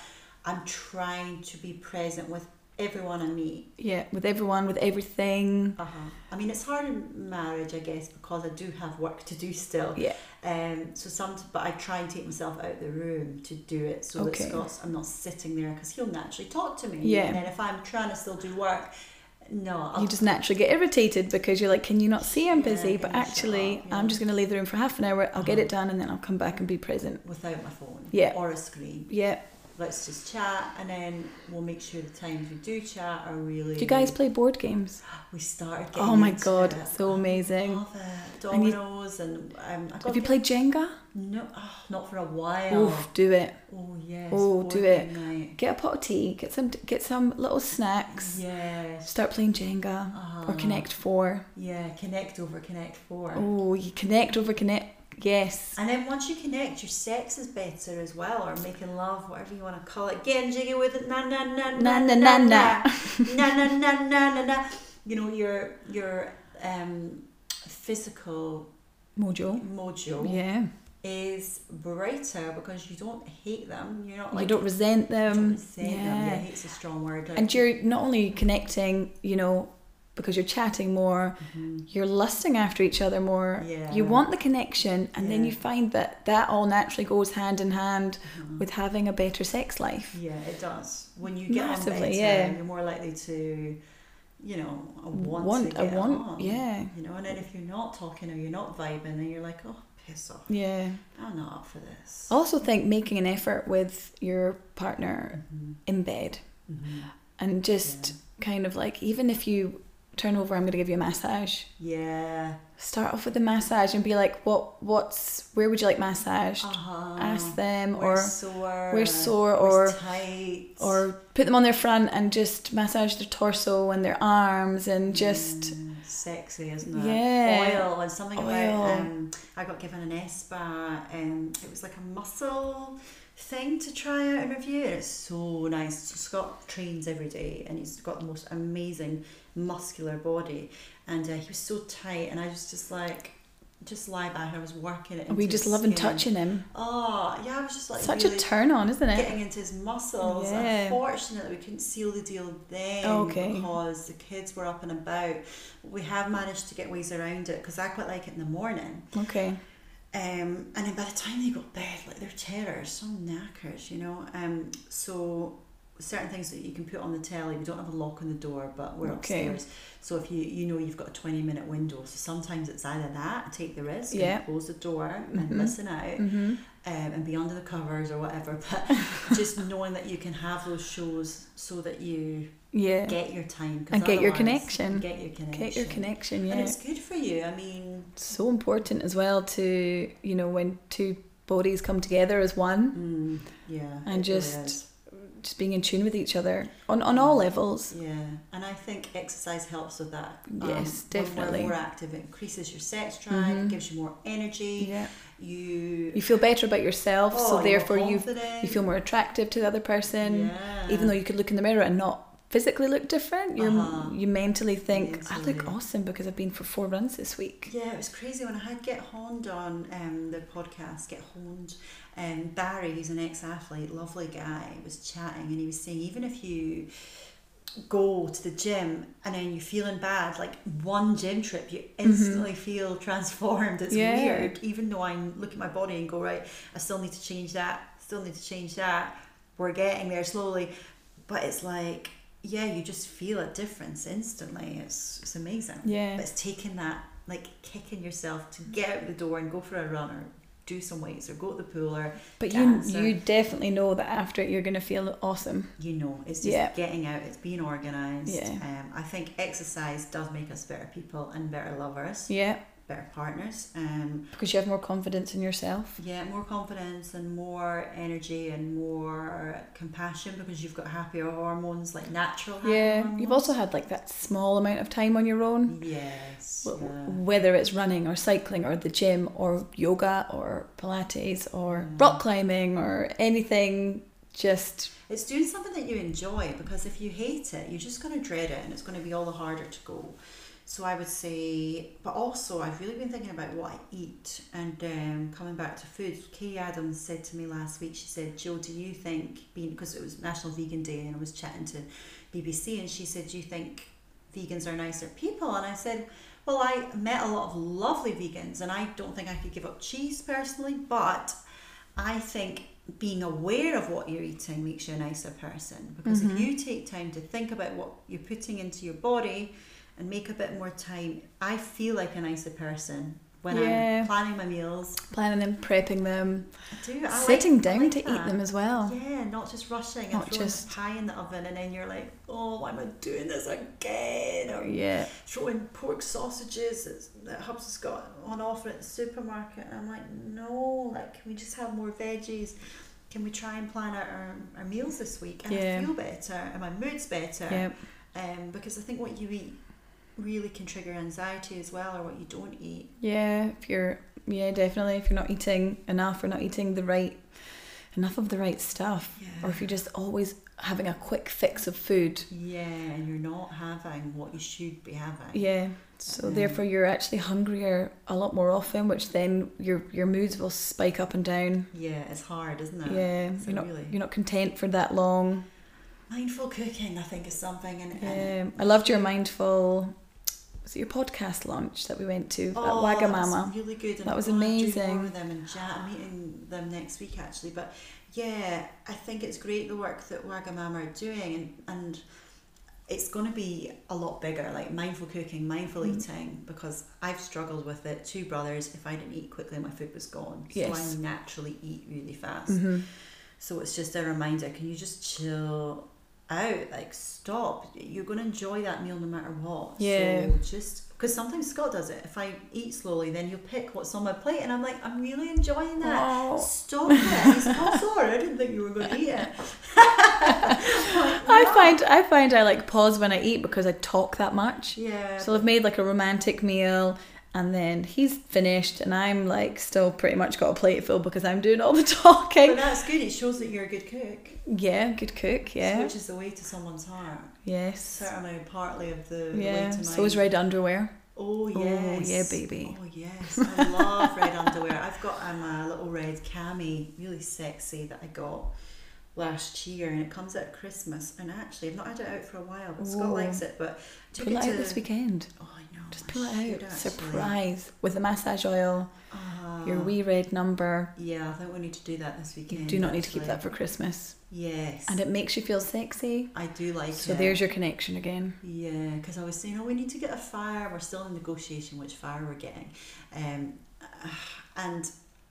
I'm trying to be present with everyone I meet. yeah with everyone with everything Uh-huh. I mean, it's hard in marriage, I guess, because I do have work to do still. yeah Um, so some, but I try and take myself out of the room to do it, so Okay. that Scott's I'm not sitting there because he'll naturally talk to me. Yeah. And then if I'm trying to still do work, no, I'll, you just naturally get irritated because you're like can you not see i'm busy can but actually up? Yeah. i'm just going to leave the room for half an hour i'll get Uh-huh. it done and then i'll come back and be present without my phone. Yeah. Or a screen. yeah Let's just chat, and then we'll make sure the times we do chat are really. do you guys play board games We started. Oh my god it. so amazing Love it. And you- Dominoes and um, have you played jenga No, oh, not for a while. Oof, do it Oh yes. Oh, do it. Night. get a pot of tea get some get some little snacks Yes. start playing jenga or Uh-huh. connect four. Yeah, connect over connect four. Oh, you connect over connect yes And then once you connect, your sex is better as well, or making love, whatever you want to call it. Getting jiggy with it, na na na Na, na na, na na, na na na na na. You know your your um physical mojo mojo yeah is brighter because you don't hate them. You're not like you don't resent you don't them resent them. yeah Yeah, hate's a strong word. like- and you're not only connecting you know because you're chatting more, you're lusting after each other more. Mm-hmm. Yeah. You want the connection, and then you find that that all naturally goes hand in hand Mm-hmm. with having a better sex life. Yeah, it does. When you get on Massively, better, yeah. you're more likely to, you know, want, Want- to get want- on. yeah. You know, and then if you're not talking or you're not vibing, then you're like, oh, piss off. Yeah. I'm not up for this. I also think making an effort with your partner Mhm. in bed Mhm. and just kind of like, even if you turn over, I'm going to give you a massage. Yeah. Start off with a massage and be like, what, what's, where would you like massaged? Uh-huh. Ask them We're or sore. we're sore or- tight. or put them on their front and just massage their torso and their arms and just Mm, sexy, isn't it? Yeah. Oil and something Oil. about. Um, I got given an ESPA, and it was like a muscle thing to try out and review. And it's so nice. So Scott trains every day, and he's got the most amazing muscular body. And uh, he was so tight, and I was just like, just lie back. I was working it. we just loving touching him. Oh yeah, I was just like Such really a turn on, isn't it? getting into his muscles. Yeah. Unfortunately, we couldn't seal the deal then Okay. because the kids were up and about. We have managed to get ways around it because I quite like it in the morning. Okay. Um, and then by the time they go to bed, like they're terrors, some knackers, you know. Um, so certain things that you can put on the telly. We don't have a lock on the door, but we're Okay. upstairs. So if you you know you've got a twenty minute window, so sometimes it's either that, take the risk, Yeah. and close the door and Mhm. listen out, Mm-hmm. Um, and be under the covers or whatever. But just knowing that you can have those shows so that you Yeah. get your time And get your connection. Get your connection. Get your connection, yeah. And it's good for you. I mean, so important as well to, you know, when two bodies come together as one, mm, yeah, And it really just- just being in tune with each other on, on all levels. Yeah, and I think exercise helps with that. Um, Yes, when definitely. we're more active, it increases your sex drive, Mhm. gives you more energy. Yeah. You, You feel better about yourself, oh, so therefore you you feel more attractive to the other person. Yeah. Even though you could look in the mirror and not physically look different, you Uh-huh. you mentally think I look awesome because I've been for four runs this week. Yeah, it was crazy when I had Get Honed on um, the podcast. Get Honed, um, Barry, who's an ex-athlete, lovely guy, was chatting, and he was saying even if you go to the gym and then you're feeling bad, like one gym trip, you instantly feel transformed. It's Mm-hmm. Yeah. weird, even though I look at my body and go right, I still need to change that. Still need to change that. We're getting there slowly, but it's like. Yeah, you just feel a difference instantly. It's it's amazing. Yeah. But it's taking that, like kicking yourself to get out the door and go for a run or do some weights or go to the pool or But dance you or- you definitely know that after it you're gonna feel awesome. you know, it's just Yeah. getting out, it's being organised. Yeah. Um, I think exercise does make us better people and better lovers, Yeah. Better partners. Um, Because you have more confidence in yourself. yeah, more confidence and more energy and more compassion because you've got happier hormones, like natural Yeah. hormones. You've also had like that small amount of time on your own. Yes. w- yeah. Whether it's running or cycling or the gym or yoga or Pilates or Yeah. rock climbing or anything, just It's doing something that you enjoy because if you hate it, you're just going to dread it and it's going to be all the harder to go. So I would say, but also I've really been thinking about what I eat and um, coming back to food. Kaye Adams said to me last week, she said, Joe, do you think, being because it was National Vegan Day and I was chatting to BBC and she said, do you think vegans are nicer people? And I said, well, I met a lot of lovely vegans and I don't think I could give up cheese personally, but I think being aware of what you're eating makes you a nicer person because if you take time to think about what you're putting into your body and make a bit more time, I feel like a nicer person when Yeah. I'm planning my meals. planning them, prepping them, I do. I sitting like, down like to eat them as well. Yeah, not just rushing and Not throwing just- pie in the oven and then you're like, oh, why am I doing this again? Or Yeah. throwing pork sausages that Hubs has got on offer at the supermarket. And I'm like, no, like, can we just have more veggies? Can we try and plan out our, our meals this week? And Yeah. I feel better and my mood's better. Yeah. Um, because I think what you eat really can trigger anxiety as well, or what you don't eat. Yeah. If you're yeah, definitely. If you're not eating enough or not eating the right enough of the right stuff. Yeah. Or if you're just always having a quick fix of food. Yeah, and you're not having what you should be having. Yeah. So Um, therefore you're actually hungrier a lot more often, which then your your moods will spike up and down. Yeah, it's hard, isn't it? Yeah. You're not really you're not content for that long. mindful cooking. I think is something, and, and Um, I loved your mindful was it your podcast launch that we went to Oh, at that Wagamama? was really good. And That was amazing. more with them and chat. I'm meeting them next week actually, but yeah, I think it's great the work that Wagamama are doing, and and it's going to be a lot bigger, like mindful cooking, mindful Mm. eating, because I've struggled with it. Two brothers, if I didn't eat quickly, my food was gone. Yes. So I naturally eat really fast. hmm So it's just a reminder can you just chill out? Like, stop. You're going to enjoy that meal no matter what. Yeah. So just because sometimes Scott does it. If I eat slowly, then he'll pick what's on my plate, and I'm like, I'm really enjoying that. Stop it. He's oh, sorry, I didn't think you were going to eat it. I find I find I like pause when I eat because I talk that much. Yeah. So I've made like a romantic meal and then he's finished and I'm like still pretty much got a plate full because I'm doing all the talking. but that's good. It shows that you're a good cook. Yeah, good cook, yeah. Which is the way to someone's heart. Yes. Certainly partly of the Yeah. way to mine. So is red underwear. Oh Oh, yes. yeah, baby. Oh yes, I love red underwear. I've got um, a little red cami, really sexy that I got last year, and it comes out at Christmas. And actually, I've not had it out for a while, but Scott likes it. But took Pull it it to out this weekend. Oh. Just pull it out. actually. Surprise. With the massage oil, Ah, your wee red number. Yeah, I think we need to do that this You weekend. do not need to keep that for Christmas. Yes. And it makes you feel sexy. I do like So it. there's your connection again. Yeah, because I was saying, oh, we need to get a fire. We're still in negotiation which fire we're getting, um, and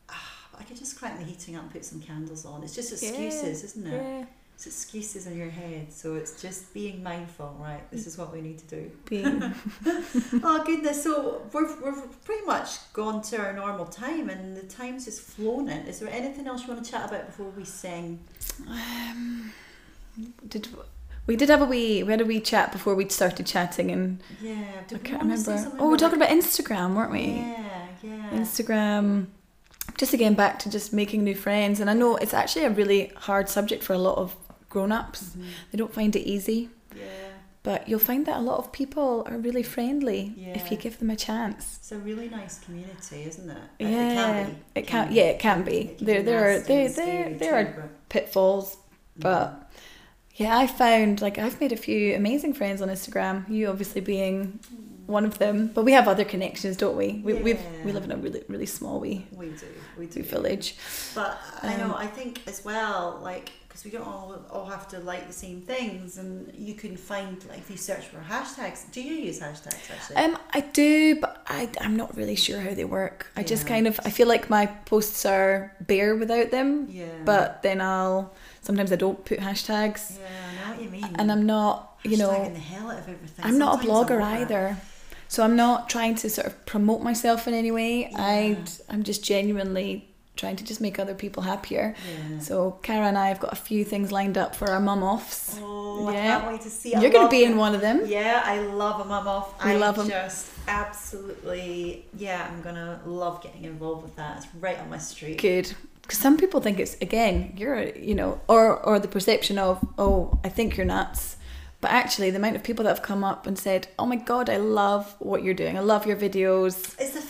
uh, I could just crank the heating up and put some candles on. It's just excuses, isn't it? Yeah. It's excuses in your head. So it's just being mindful, right? This is what we need to do. Being oh goodness! So we've we've pretty much gone to our normal time, and the time's just flown in. Is there anything else you want to chat about before we sing? Um, did we did have a wee we had a wee chat before we started chatting and Yeah, I can't remember. Oh, we're talking like- about Instagram, weren't we? Yeah, yeah. Instagram. Just again back to just making new friends, and I know it's actually a really hard subject for a lot of grown-ups. Mhm. They don't find it easy, Yeah. but you'll find that a lot of people are really friendly if you give them a chance. It's a really nice community, isn't it? Yeah, it can be. it can. Yeah, it can be. It can There, be there are, there, there, there are pitfalls, Mhm. but yeah, I found like I've made a few amazing friends on Instagram. You obviously being one of them, but we have other connections, don't we? We we've, we live in a really really small wee, we do, we do. village. But I know, Um, I think as well, like, because we don't all, all have to like the same things, and you can find, like, if you search for hashtags, do you use hashtags actually? Um, I do, but I I'm not really sure how they work. I just kind of I feel like my posts are bare without them, yeah. but then I'll sometimes I don't put hashtags, Yeah, I know what you mean. and I'm not you know the hell out of everything. I'm not a blogger either. So I'm not trying to sort of promote myself in any way. Yeah. I I'm just genuinely trying to just make other people happier. Yeah. So Kara and I have got a few things lined up for our mum offs. Oh, I Yeah. can't wait to see. I You're going to be in one of them. Yeah, I love a mum off. We I them. Just absolutely, yeah, I'm gonna love getting involved with that. It's right on my street. Good. Because some people think it's again you're you know or or the perception of oh I think you're nuts, but actually the amount of people that have come up and said oh my god I love what you're doing I love your videos It's the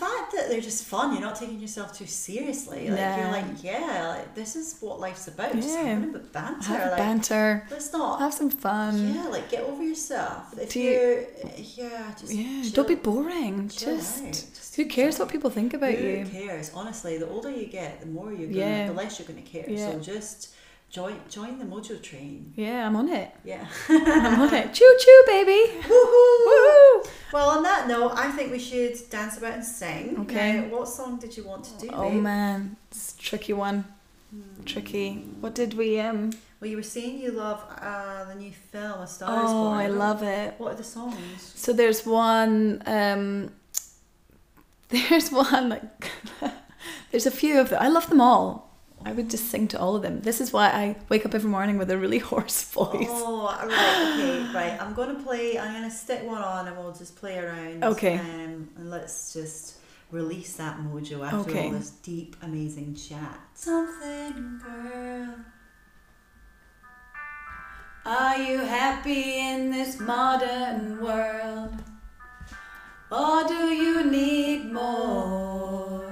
they're just fun. You're not taking yourself too seriously. Like you're like, yeah, like this is what life's about. Just Yeah. having a bit of banter. have like, banter let's not. have some fun yeah, like get over yourself. If Do you, yeah, just yeah chill- don't be boring just out. Just who cares what people think about Who you Who cares? Honestly, the older you get, the more you're gonna, Yeah. the less you're gonna care. Yeah. So just join join the mojo train. yeah I'm on it Yeah. I'm on it choo choo baby Woohoo! Woo! Well, on that note, I think we should dance about and sing. Okay. Now, what song did you want to do? oh babe? man it's a tricky one Hmm. tricky what did we um Well, you were saying you love uh, the new film, A Star Is Born. oh I love it What are the songs? So there's one. Um, there's one. Like, there's a few of them. I love them all. I would just sing to all of them. This is why I wake up every morning with a really hoarse voice. Oh, right, okay, right. I'm gonna play. I'm gonna stick one on, and we'll just play around. Okay. Um, and let's just release that mojo after Okay. all this deep, amazing chat. Something, girl. Are you happy in this modern world? Or do you need more?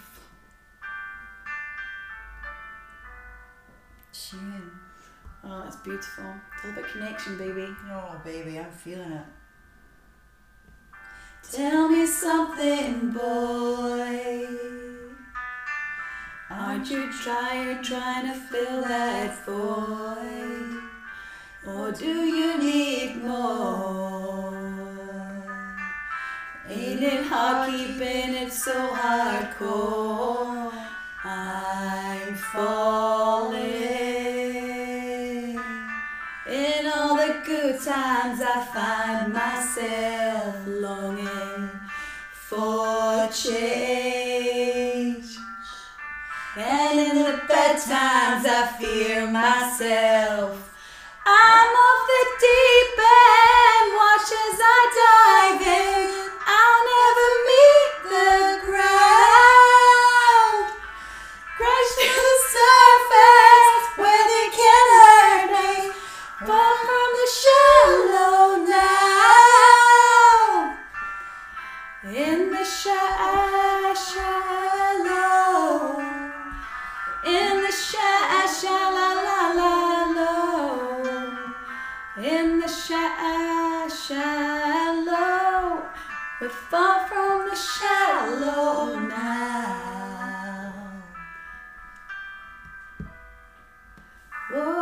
Oh, that's beautiful. It's all about connection, baby. Oh, baby, I'm feeling it. Tell me something, boy. Aren't you tired trying to fill that void? Or do you need more? Ain't it hard keeping it so hardcore? I'm falling. Good times, I find myself longing for change. And in the bad times, I fear myself. I'm off the deep end, watch as I dive Whoa,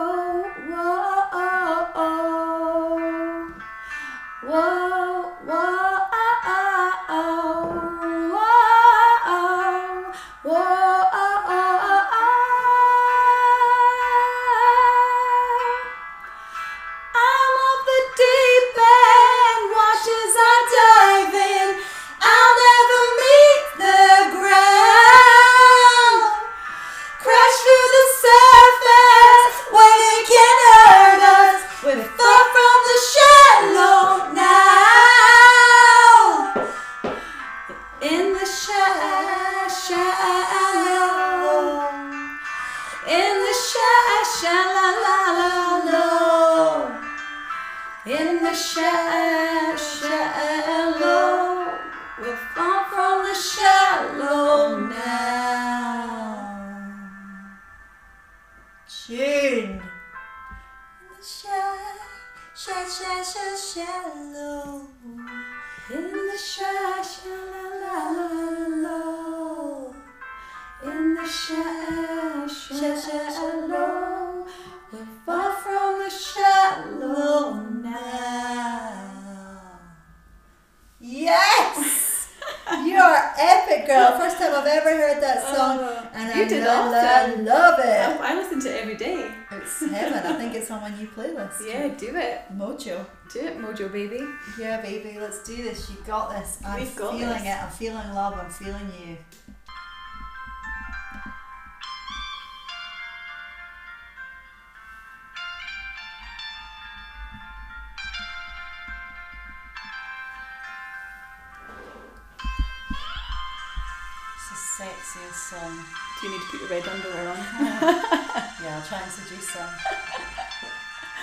sexiest song. Um, Do you need to put your red underwear on? Yeah, I'll try and seduce them.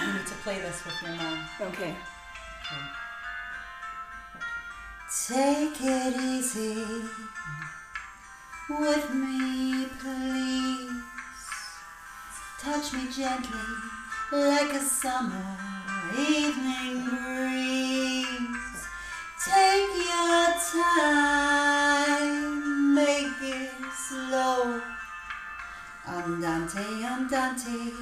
You need to play this with your mom. Okay. Take it easy with me, please. Touch me gently like a summer evening breeze. Take your time, Andante, andante,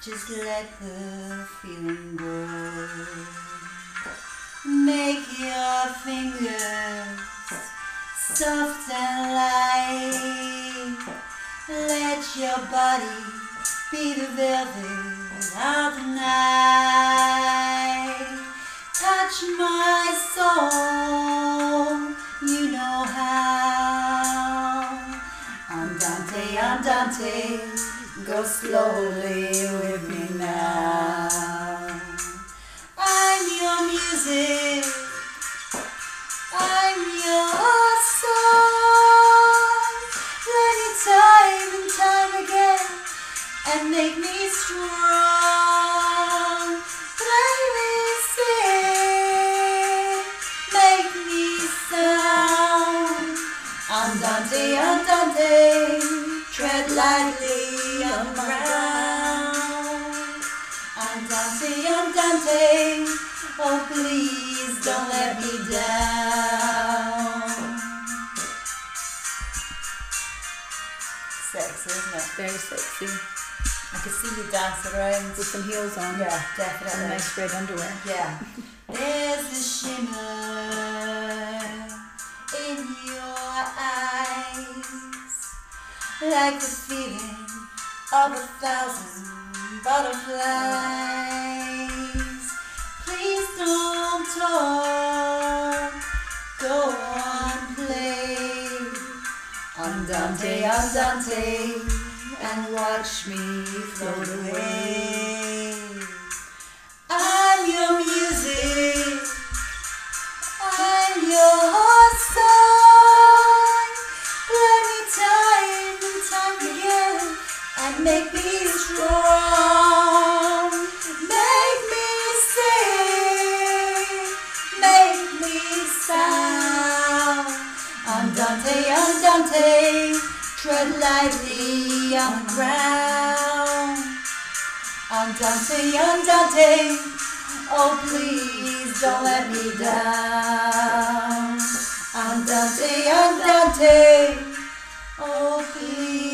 just let the feeling go. Make your fingers soft and light. Let your body be the velvet of the night. Touch my soul, you know how. Andante, I'm andante, go slowly with me now. I'm your music. I'm your song. Me time and time again. And make me strong. Play me sing, make me sound. Andante, andante, tread lightly Andante, andante, oh please don't let me down. Sexy, isn't it? Very sexy. I can see you dancing around. With some heels on. Yeah, And definitely. nice red underwear. Yeah. There's a shimmer in your eyes, like the feeling of a thousand butterflies. Please don't talk, go on, play. Andante, andante, and watch me float away. I'm your music. I'm your song. Play me time and time again and make andante, tread lightly on the ground. Andante, andante, oh please don't let me down. Andante, andante, oh please